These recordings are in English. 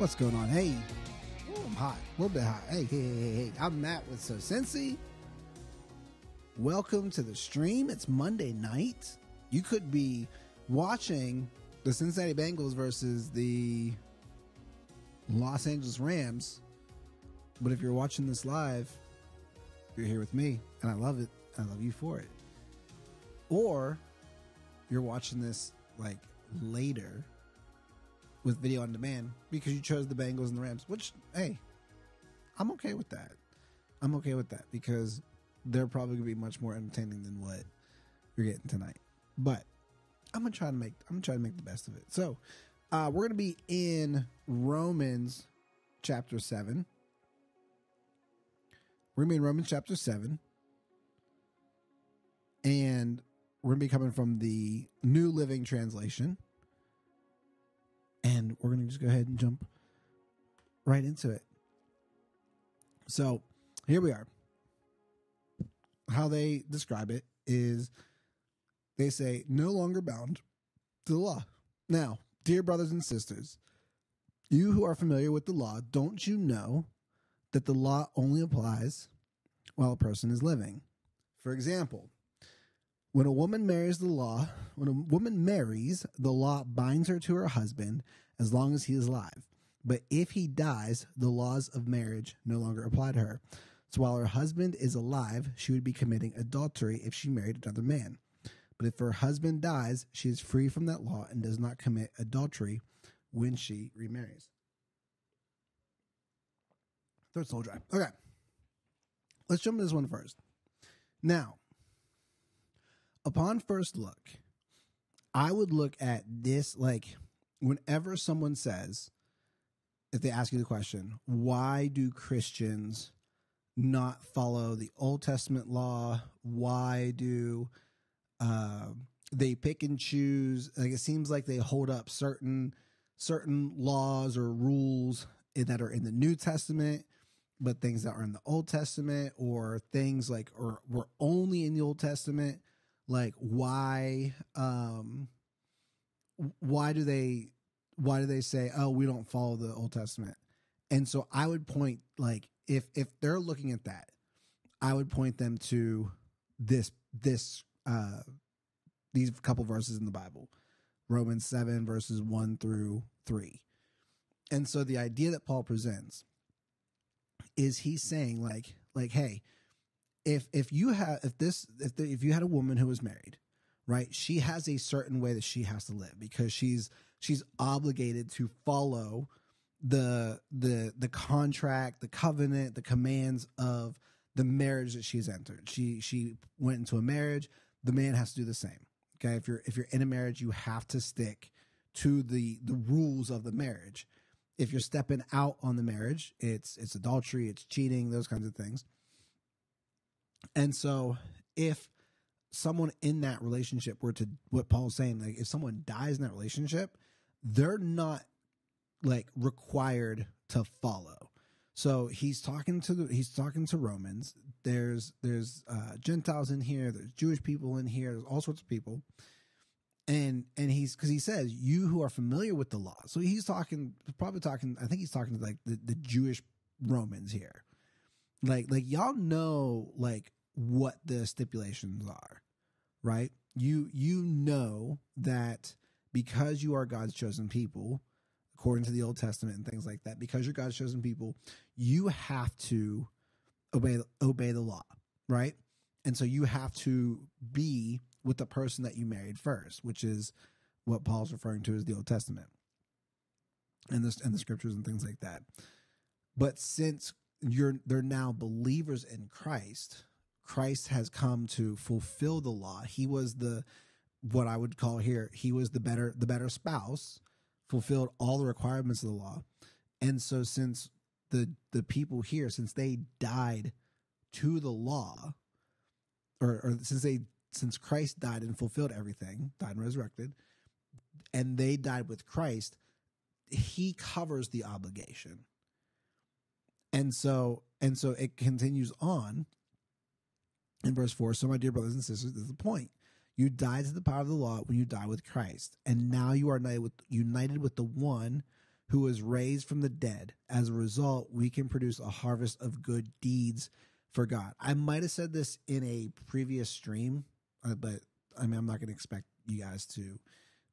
What's going on? Hey, Ooh, I'm hot, a little bit hot. Hey, hey, hey, hey. I'm Matt with So Cincy. Welcome to the stream. It's Monday night. You could be watching the Cincinnati Bengals versus the Los Angeles Rams, but if you're watching this live, you're here with me, and I love it. I love you for it. Or you're watching this like later with video on demand because you chose the Bengals and the Rams, which, hey, I'm okay with that. I'm okay with that because they're probably going to be much more entertaining than what you're getting tonight. But I'm going to try to make I'm going to try to make the best of it. So, uh, we're going to be in Romans chapter 7. We're going to be in Romans chapter 7. And we're going to be coming from the New Living Translation. And we're going to just go ahead and jump right into it. So here we are. How they describe it is they say, no longer bound to the law. Now, dear brothers and sisters, you who are familiar with the law, don't you know that the law only applies while a person is living? For example, when a woman marries the law, when a woman marries, the law binds her to her husband as long as he is alive. But if he dies, the laws of marriage no longer apply to her. So while her husband is alive, she would be committing adultery if she married another man. But if her husband dies, she is free from that law and does not commit adultery when she remarries. Third still dry. Okay. Let's jump into this one first. Now, upon first look, I would look at this like whenever someone says, if they ask you the question, why do Christians not follow the Old Testament law? Why do uh, they pick and choose? Like it seems like they hold up certain certain laws or rules that are in the New Testament, but things that are in the Old Testament, or things like or were only in the Old Testament like why um why do they why do they say oh we don't follow the old testament? And so i would point like if if they're looking at that i would point them to this this uh these couple verses in the bible romans 7 verses 1 through 3 and so the idea that paul presents is he's saying like like hey if if you have if this if the, if you had a woman who was married right she has a certain way that she has to live because she's she's obligated to follow the the the contract the covenant the commands of the marriage that she's entered. She she went into a marriage. The man has to do the same. Okay. If you're if you're in a marriage you have to stick to the the rules of the marriage. If you're stepping out on the marriage it's it's adultery it's cheating those kinds of things and so if someone in that relationship were to what Paul's saying, like if someone dies in that relationship, they're not like required to follow. So he's talking to the he's talking to Romans. There's there's uh, Gentiles in here. There's Jewish people in here. There's all sorts of people, and and he's because he says you who are familiar with the law. So he's talking probably talking. I think he's talking to like the, the Jewish Romans here, like like y'all know like what the stipulations are, right? You you know that because you are God's chosen people, according to the Old Testament and things like that, because you're God's chosen people, you have to obey obey the law, right? And so you have to be with the person that you married first, which is what Paul's referring to as the Old Testament and this and the scriptures and things like that. But since you're they're now believers in Christ, Christ has come to fulfill the law. He was the what I would call here, he was the better the better spouse, fulfilled all the requirements of the law. And so since the the people here, since they died to the law, or, or since they since Christ died and fulfilled everything, died and resurrected, and they died with Christ, he covers the obligation. And so and so it continues on in verse 4 so my dear brothers and sisters this is the point you died to the power of the law when you died with christ and now you are united with, united with the one who was raised from the dead. As a result, we can produce a harvest of good deeds for God. I might have said this in a previous stream, uh, but I mean, I'm not going to expect you guys to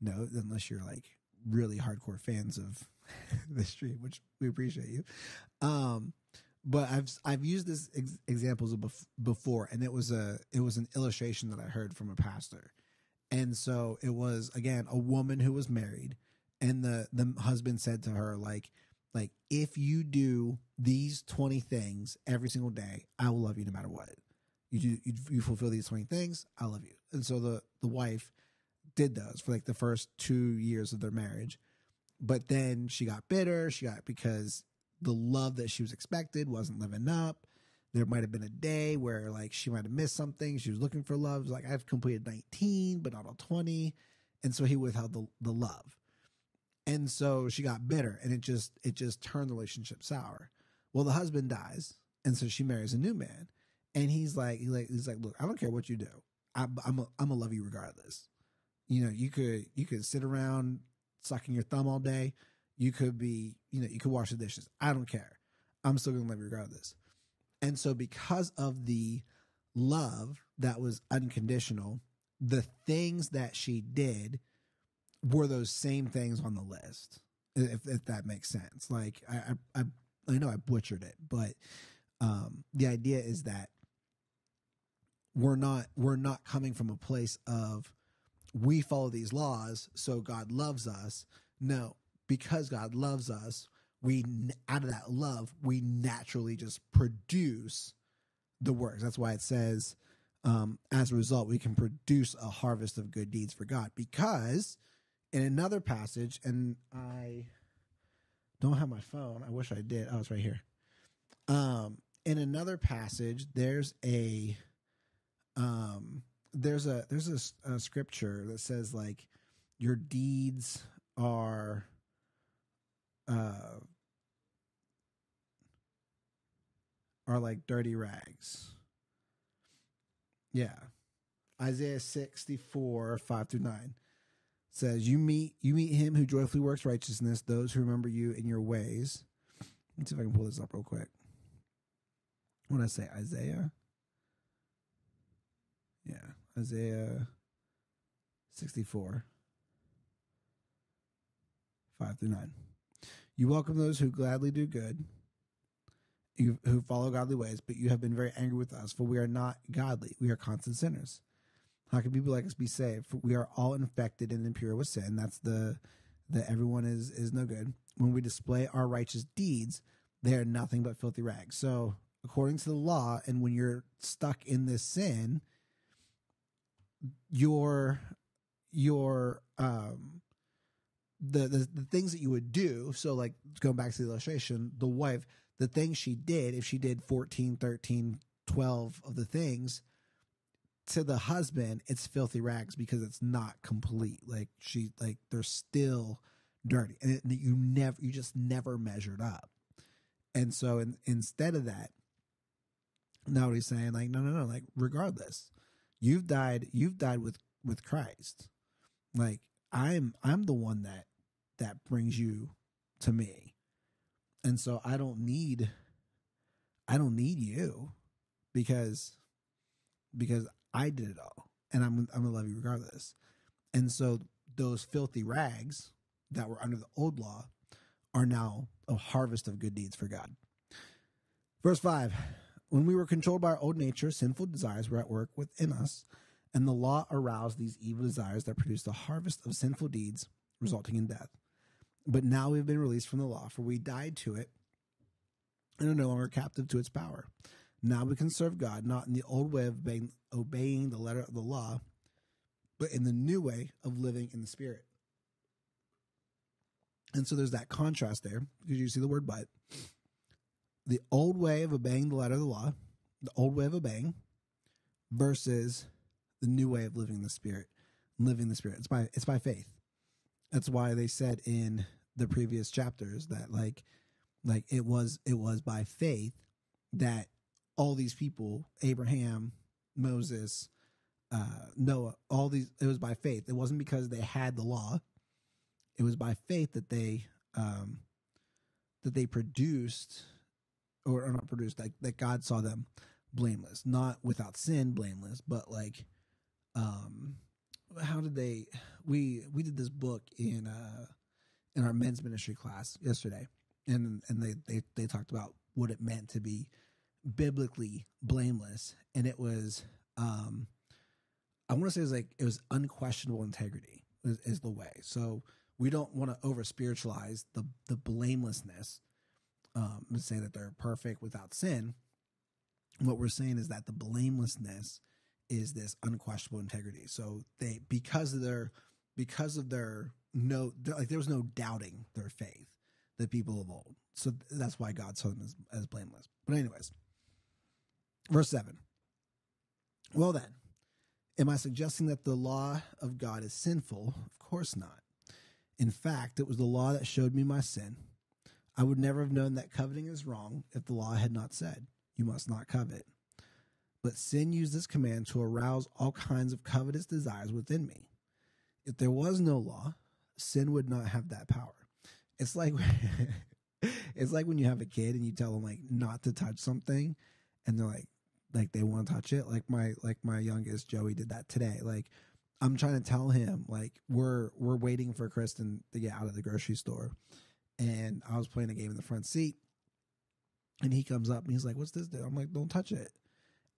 know unless you're like really hardcore fans of the stream, which we appreciate you. Um, but I've I've used this ex- examples bef- before, and it was a it was an illustration that I heard from a pastor, and so it was again a woman who was married, and the the husband said to her like like if you do these twenty things every single day, I will love you no matter what. You do you, you fulfill these twenty things, I love you. And so the the wife did those for like the first two years of their marriage, but then she got bitter. She got because the love that she was expected wasn't living up. There might have been a day where like she might have missed something. She was looking for love. Like I've completed 19, but not all 20. And so he withheld the, the love. And so she got bitter and it just it just turned the relationship sour. Well, the husband dies, and so she marries a new man. And he's like, he's like, he's like, look, I don't care what you do. I, I'm a, I'm gonna love you regardless. You know, you could you could sit around sucking your thumb all day. You could be, you know, you could wash the dishes. I don't care. I'm still gonna love you regardless. And so because of the love that was unconditional, the things that she did were those same things on the list. If if that makes sense. Like I I I know I butchered it, but um the idea is that we're not we're not coming from a place of we follow these laws so God loves us. No, because God loves us, we out of that love we naturally just produce the works. That's why it says um, as a result we can produce a harvest of good deeds for God because in another passage and I don't have my phone. I wish I did. Oh, it's right here. Um, in another passage, there's a um, there's a there's a, a scripture that says like your deeds are uh are like dirty rags. Yeah. Isaiah 64, 5 through 9 says, You meet you meet him who joyfully works righteousness, those who remember you in your ways. Let's see if I can pull this up real quick. When I say Isaiah. Yeah. Isaiah 64. 5 through 9. You welcome those who gladly do good, you, who follow godly ways, but you have been very angry with us, for we are not godly. We are constant sinners. How can people like us be saved? For we are all infected and impure with sin. That's the that everyone is is no good. When we display our righteous deeds, they are nothing but filthy rags. So according to the law, and when you're stuck in this sin, your your um the, the the things that you would do. So like going back to the illustration the wife the things she did if she did 14 13 12 of the things to the husband it's filthy rags because it's not complete. Like she like they're still dirty. And it, you never you just never measured up. And so in, instead of that now what he's saying like no no no like regardless you've died you've died with with christ. Like i'm i'm the one that that brings you to me. And so i don't need i don't need you because because i did it all and i'm i'm gonna love you regardless. And so those filthy rags that were under the old law are now a harvest of good deeds for god. Verse 5 when we were controlled by our old nature, sinful desires were at work within us, and the law aroused these evil desires that produced a harvest of sinful deeds, resulting in death. But now we've been released from the law, for we died to it and are no longer captive to its power. Now we can serve God not in the old way of obeying, obeying the letter of the law, but in the new way of living in the Spirit. And so there's that contrast there because you see the word but the old way of obeying the letter of the law, the old way of obeying, versus the new way of living the spirit, living the spirit. It's by it's by faith. That's why they said in the previous chapters that like like it was it was by faith that all these people, Abraham, Moses, uh, Noah, all these it was by faith. It wasn't because they had the law. It was by faith that they um, that they produced or, not produced like that God saw them blameless, not without sin blameless, but like um how did they we we did this book in uh in our men's ministry class yesterday and and they they they talked about what it meant to be biblically blameless and it was um I want to say it was like it was unquestionable integrity is, is the way. So we don't want to over spiritualize the the blamelessness um and say that they're perfect without sin. What we're saying is that the blamelessness is this unquestionable integrity. So they because of their because of their no like there was no doubting their faith, the people of old. So that's why God saw them as, as blameless. But anyways, verse seven. Well then, am I suggesting that the law of God is sinful? Of course not. In fact, it was the law that showed me my sin. I would never have known that coveting is wrong if the law had not said, You must not covet. But sin used this command to arouse all kinds of covetous desires within me. If there was no law, sin would not have that power. It's like it's like when you have a kid and you tell them like not to touch something and they're like like they want to touch it. Like my like my youngest Joey did that today. Like I'm trying to tell him like we're we're waiting for Kristen to get out of the grocery store and I was playing a game in the front seat and he comes up and he's like, What's this do? I'm like, Don't touch it.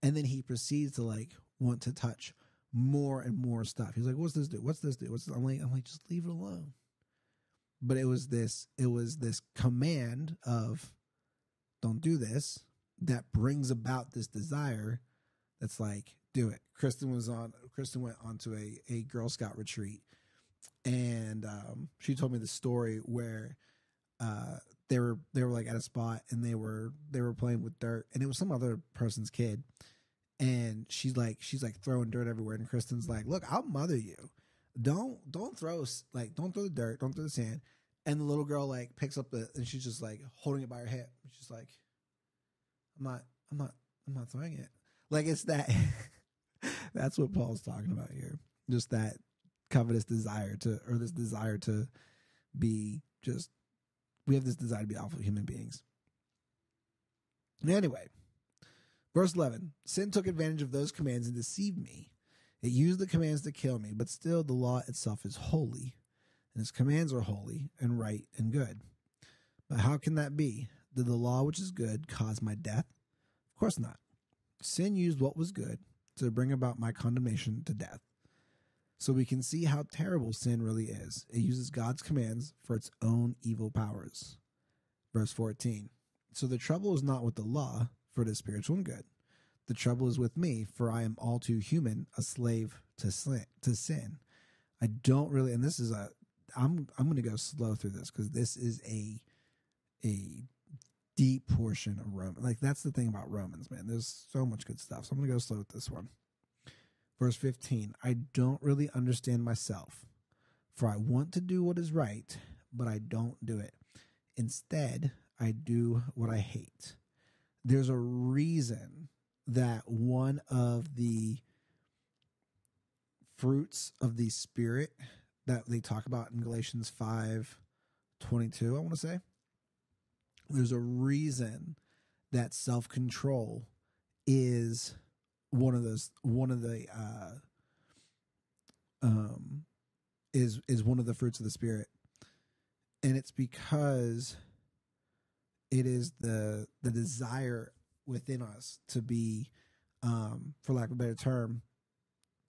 And then he proceeds to like want to touch more and more stuff. He's like, "What's this do? What's this do?" What's this? I'm like, "I'm like, just leave it alone." But it was this, it was this command of, "Don't do this," that brings about this desire. That's like, do it. Kristen was on. Kristen went onto a a Girl Scout retreat, and um, she told me the story where uh, they were they were like at a spot and they were they were playing with dirt, and it was some other person's kid. And she's like she's like throwing dirt everywhere and kristen's like look i'll mother you. Don't don't throw like don't throw the dirt don't throw the sand. And the little girl like picks up the and she's just like holding it by her head she's like i'm not i'm not i'm not throwing it. Like it's that that's what paul's talking about here. Just that covetous desire to or this desire to be just we have this desire to be alpha human beings anyway Verse 11 Sin took advantage of those commands and deceived me. It used the commands to kill me, but still the law itself is holy, and its commands are holy and right and good. But how can that be? Did the law which is good cause my death? Of course not. Sin used what was good to bring about my condemnation to death. So we can see how terrible sin really is. It uses God's commands for its own evil powers. Verse 14. So the trouble is not with the law, for it is spiritual and good. The trouble is with me, for I am all too human, a slave to sin. To sin. I don't really, and this is a. I'm I'm going to go slow through this because this is a a deep portion of Roman. Like that's the thing about Romans, man. There's so much good stuff. So I'm going to go slow with this one. Verse 15. I don't really understand myself, for I want to do what is right, but I don't do it. Instead, I do what I hate there's a reason that one of the fruits of the spirit that they talk about in Galatians 5 22, I want to say. There's a reason that self control is one of those one of the uh um is is one of the fruits of the spirit. And it's because it is the the desire within us to be um for lack of a better term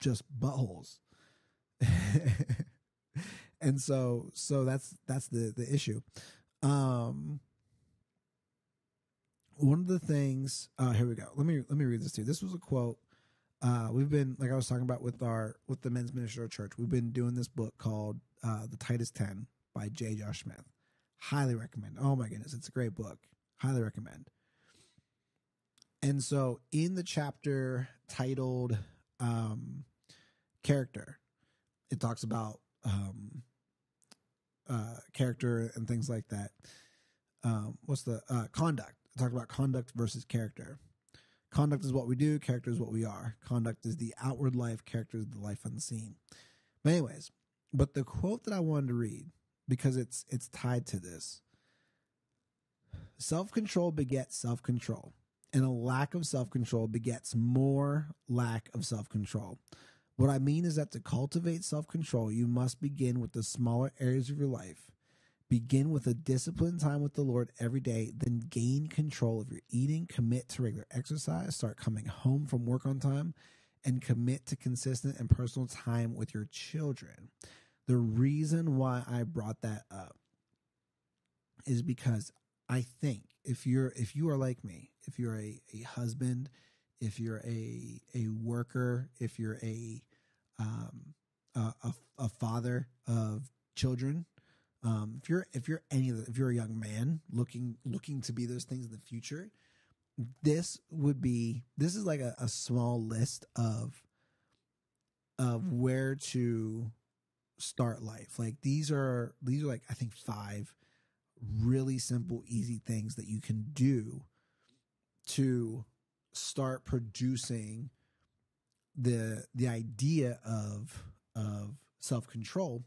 just buttholes. And so so that's that's the the issue. Um one of the things uh here we go let me let me read this to you this was a quote uh we've been like i was talking about with our with the men's ministry church we've been doing this book called uh the titus 10 by j josh smith Highly recommend. Oh my goodness, it's a great book. Highly recommend. And so in the chapter titled um, Character, it talks about um, uh, character and things like that. Um, what's the uh, conduct? Talk about conduct versus character. Conduct is what we do, character is what we are. Conduct is the outward life, character is the life unseen. But anyways, but the quote that I wanted to read because it's it's tied to this. self control begets self control, and a lack of self control begets more lack of self control. What I mean is that to cultivate self control, you must begin with the smaller areas of your life. Begin with a disciplined time with the Lord every day, then gain control of your eating, commit to regular exercise, start coming home from work on time, and commit to consistent and personal time with your children. The reason why I brought that up is because I think if you're if you are like me, if you're a, a husband, if you're a a worker, if you're a um a, a, a father of children, um, if you're if you're any if you're a young man looking looking to be those things in the future, this would be this is like a, a small list of of where to start life. Like these are these are like I think five really simple, easy things that you can do to start producing the the idea of of self control,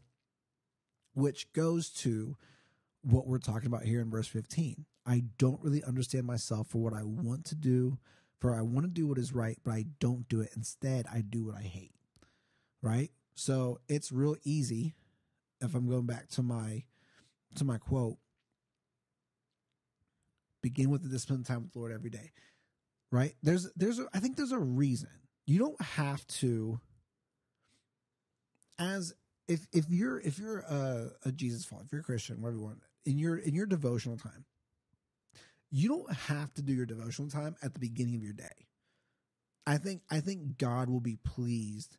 which goes to what we're talking about here in verse 15. I don't really understand myself for what I want to do, for I want to do what is right, but I don't do it. Instead, I do what I hate. Right? So it's real easy if I'm going back to my to my quote begin with the discipline time with the Lord every day. Right? There's there's a, I think there's a reason. You don't have to as if if you're if you're a, a Jesus follower, if you're a Christian, whatever you want, in your in your devotional time, you don't have to do your devotional time at the beginning of your day. I think I think God will be pleased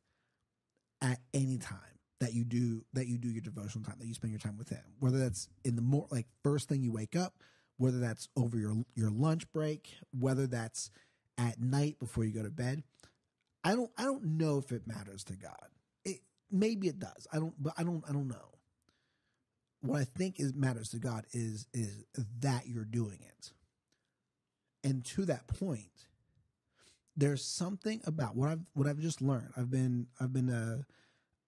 at any time that you do that you do your devotional time that you spend your time with him whether that's in the more like first thing you wake up whether that's over your your lunch break, whether that's at night before you go to bed. I don't I don't know if it matters to God. Maybe it does. I don't but I don't I don't know. What I think is matters to God is is that you're doing it. And to that point, there's something about what I've what I've just learned. I've been I've been a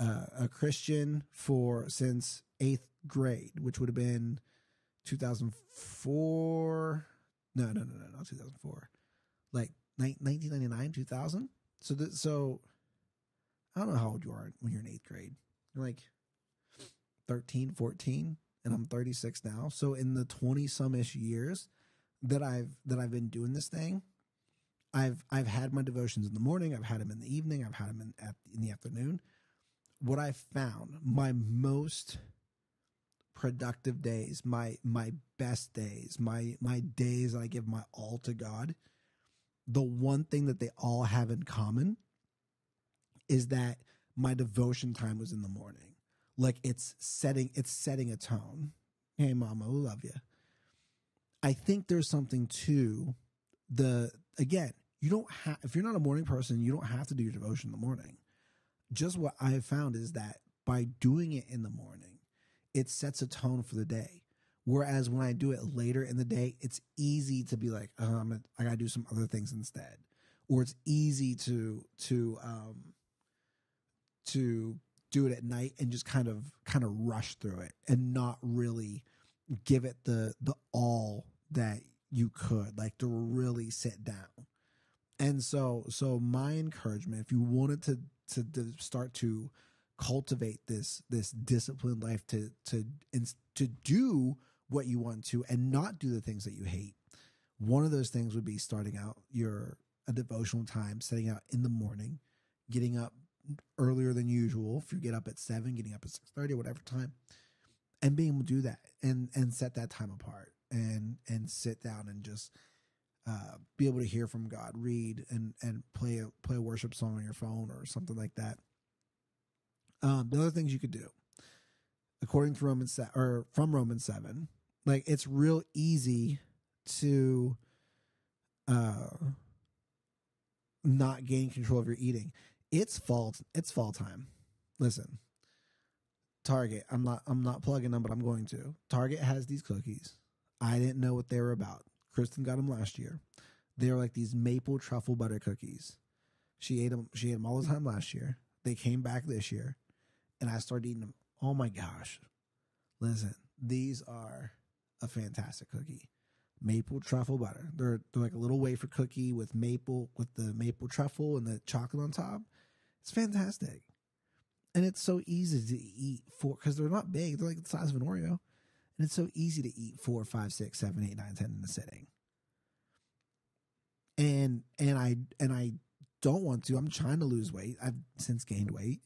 a, a Christian for since eighth grade, which would have been 2004. No, no, no, no, no, 2004. Like 1999, 2000. So that so I don't know how old you are when you're in eighth grade. You're like 13, 14, and I'm 36 now. So in the 20 some ish years that I've that I've been doing this thing, I've I've had my devotions in the morning. I've had them in the evening. I've had them in at, in the afternoon. What I found my most productive days, my my best days, my my days I give my all to God, the one thing that they all have in common is that my devotion time was in the morning. Like it's setting it's setting a tone. Hey mama, we love you. I think there's something to the again, you don't have if you're not a morning person, you don't have to do your devotion in the morning. Just what I have found is that by doing it in the morning it sets a tone for the day. Whereas when I do it later in the day, it's easy to be like, oh, I'm a, I got to do some other things instead, or it's easy to to um, to do it at night and just kind of kind of rush through it and not really give it the the all that you could, like to really sit down. And so so my encouragement, if you wanted to to, to start to cultivate this this disciplined life to to to do what you want to and not do the things that you hate. One of those things would be starting out your a devotional time, setting out in the morning, getting up earlier than usual. If you get up at seven, getting up at six thirty, whatever time, and being able to do that and and set that time apart and and sit down and just uh, be able to hear from God, read and and play a play a worship song on your phone or something like that. Um, the other things you could do, according to Romans se- or from Romans seven, like it's real easy to uh not gain control of your eating. It's fall. It's fall time. Listen, Target. I'm not. I'm not plugging them, but I'm going to. Target has these cookies. I didn't know what they were about. Kristen got them last year. They are like these maple truffle butter cookies. She ate them. She ate them all the time last year. They came back this year and I started eating them. Oh my gosh. Listen, these are a fantastic cookie. maple truffle butter. They're, they're like a little wafer cookie with maple with the maple truffle and the chocolate on top. It's fantastic, and it's so easy to eat four because they're not big. They're like the size of an Oreo, and it's so easy to eat four, five, six, seven, eight, nine, ten in a sitting. And and I and I don't want to. I'm trying to lose weight. I've since gained weight.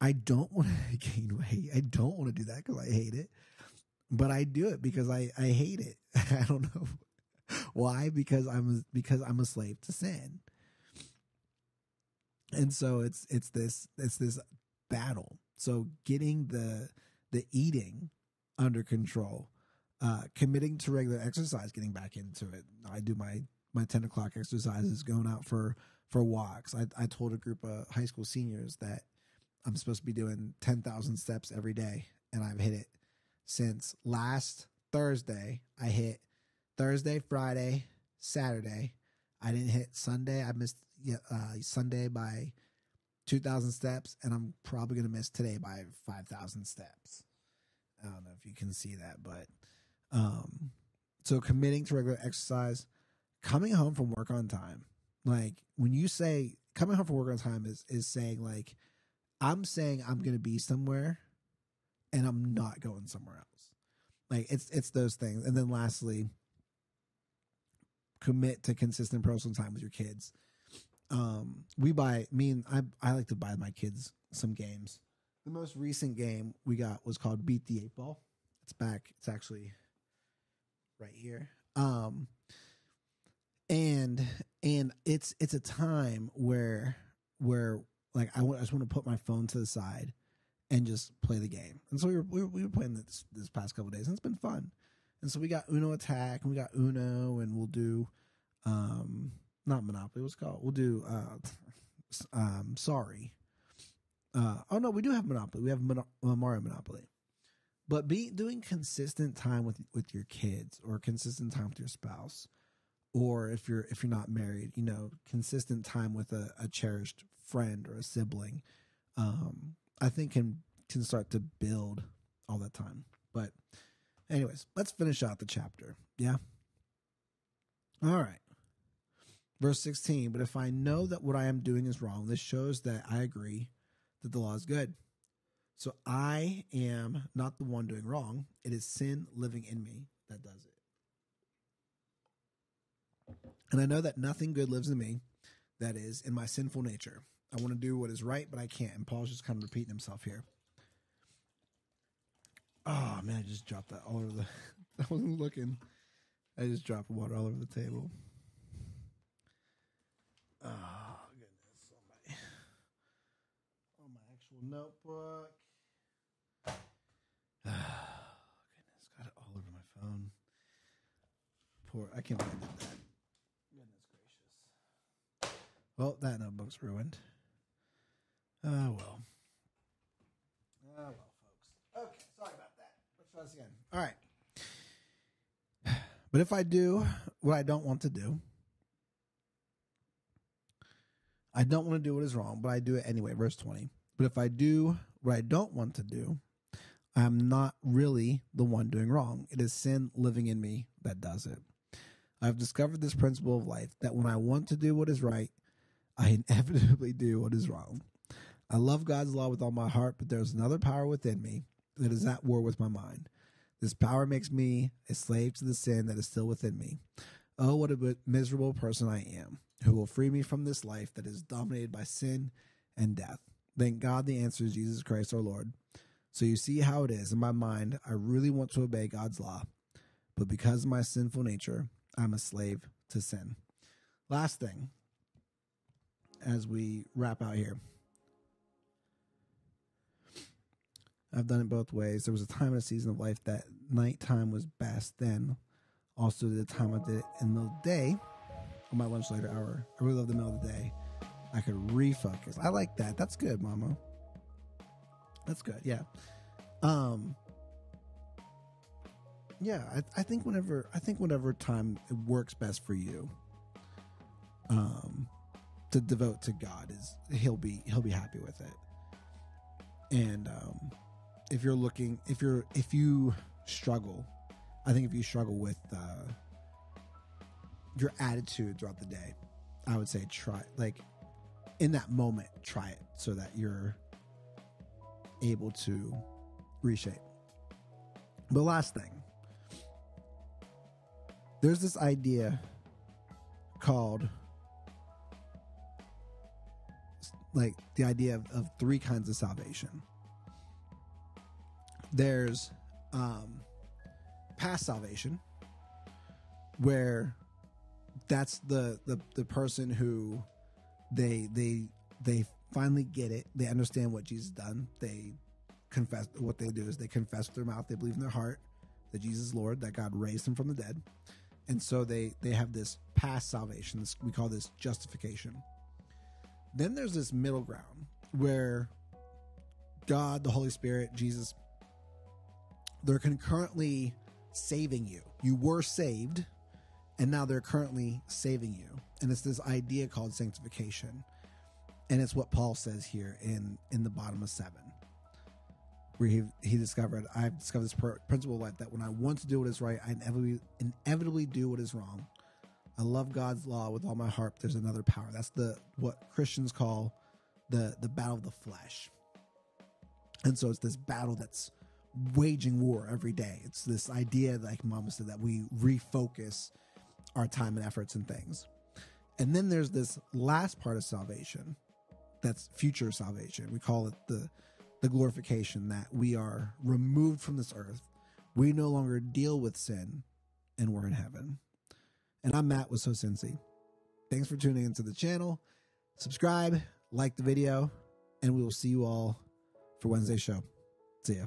I don't want to gain weight. I don't want to do that because I hate it. But I do it because I, I hate it. I don't know why. Because I'm because I'm a slave to sin. And so it's it's this it's this battle. So getting the the eating under control, uh, committing to regular exercise, getting back into it. I do my my ten o'clock exercises, going out for for walks. I I told a group of high school seniors that I'm supposed to be doing 10,000 steps every day, and I've hit it since last Thursday. I hit Thursday, Friday, Saturday. I didn't hit Sunday. I missed uh, Sunday by 2,000 steps, and I'm probably going to miss today by 5,000 steps. I don't know if you can see that, but um, so committing to regular exercise, coming home from work on time. Like when you say coming home from work on time is is saying like I'm saying I'm going to be somewhere and I'm not going somewhere else. Like it's it's those things. And then lastly, commit to consistent personal time with your kids. Um we buy me and I I like to buy my kids some games. The most recent game we got was called Beat the 8 Ball. It's back. It's actually right here. Um and and it's it's a time where where like I, w- I just want to put my phone to the side and just play the game. And so we were we were, we were playing this this past couple days, and it's been fun. And so we got Uno Attack, and we got Uno, and we'll do um not Monopoly. What's called? We'll do uh um Sorry. Uh oh no, we do have Monopoly. We have Mon- Mario Monopoly. But be doing consistent time with with your kids or consistent time with your spouse or if you're if you're not married, you know, consistent time with a, a cherished friend or a sibling, um, I think can can start to build all that time. But anyways, let's finish out the chapter. Yeah. All right. Verse 16, but if I know that what I am doing is wrong, this shows that I agree that the law is good. So I am not the one doing wrong. It is sin living in me that does it. And I know that nothing good lives in me, that is, in my sinful nature. I want to do what is right, but I can't. And Paul's just kind of repeating himself here. Oh man, I just dropped that all over the. I wasn't looking. I just dropped water all over the table. Oh goodness! On my on my actual notebook. Oh, goodness, got it all over my phone. Poor, I can't believe that. did that. Well, that notebook's ruined. Uh, well. Uh, well, folks. Okay, sorry about that. Let's try this again. All right. But if I do what I don't want to do, I don't want to do what is wrong, but I do it anyway. Verse 20. But if I do what I don't want to do, I am not really the one doing wrong. It is sin living in me that does it. I've discovered this principle of life that when I want to do what is right, I inevitably do what is wrong. I love God's law with all my heart, but there's another power within me that is at war with my mind. This power makes me a slave to the sin that is still within me. Oh, what a miserable person I am. Who will free me from this life that is dominated by sin and death? Thank God the answer is Jesus Christ our Lord. So you see how it is. In my mind, I really want to obey God's law, but because of my sinful nature, I'm a slave to sin. Last thing, as we wrap out here. I've done it both ways. There was a time in a season of life that nighttime was best. Then, also the time I did it in the day, on my lunch later hour. I really love the middle of the day. I could refocus. I like that. That's good, Mama. That's good. Yeah. Um. Yeah, I, I think whenever I think whenever time it works best for you. Um, to devote to God is he'll be he'll be happy with it. And um, if you're looking if you're if you struggle, I think if you struggle with uh, your attitude throughout the day, I would say try like in that moment, try it so that you're able to reshape. The last thing, there's this idea called like the idea of, of three kinds of salvation. There's um, past salvation, where that's the, the the person who they they they finally get it. They understand what Jesus done. They confess what they do is they confess with their mouth. They believe in their heart that Jesus is Lord, that God raised him from the dead, and so they they have this past salvation. This, we call this justification. Then there's this middle ground where God, the Holy Spirit, Jesus, they're concurrently saving you. You were saved, and now they're currently saving you. And it's this idea called sanctification. And it's what Paul says here in in the bottom of seven, where he he discovered I've discovered this pr- principle of life that when I want to do what is right, I inevitably inevitably do what is wrong. I love God's law with all my heart. There's another power. That's the what Christians call the the battle of the flesh. And so it's this battle that's waging war every day. It's this idea, like Mama said, that we refocus our time and efforts and things. And then there's this last part of salvation that's future salvation. We call it the the glorification that we are removed from this earth. We no longer deal with sin and we're in heaven. And I'm Matt with So Cincy. Thanks for tuning into the channel. Subscribe, like the video, and we will see you all for Wednesday's show. See ya.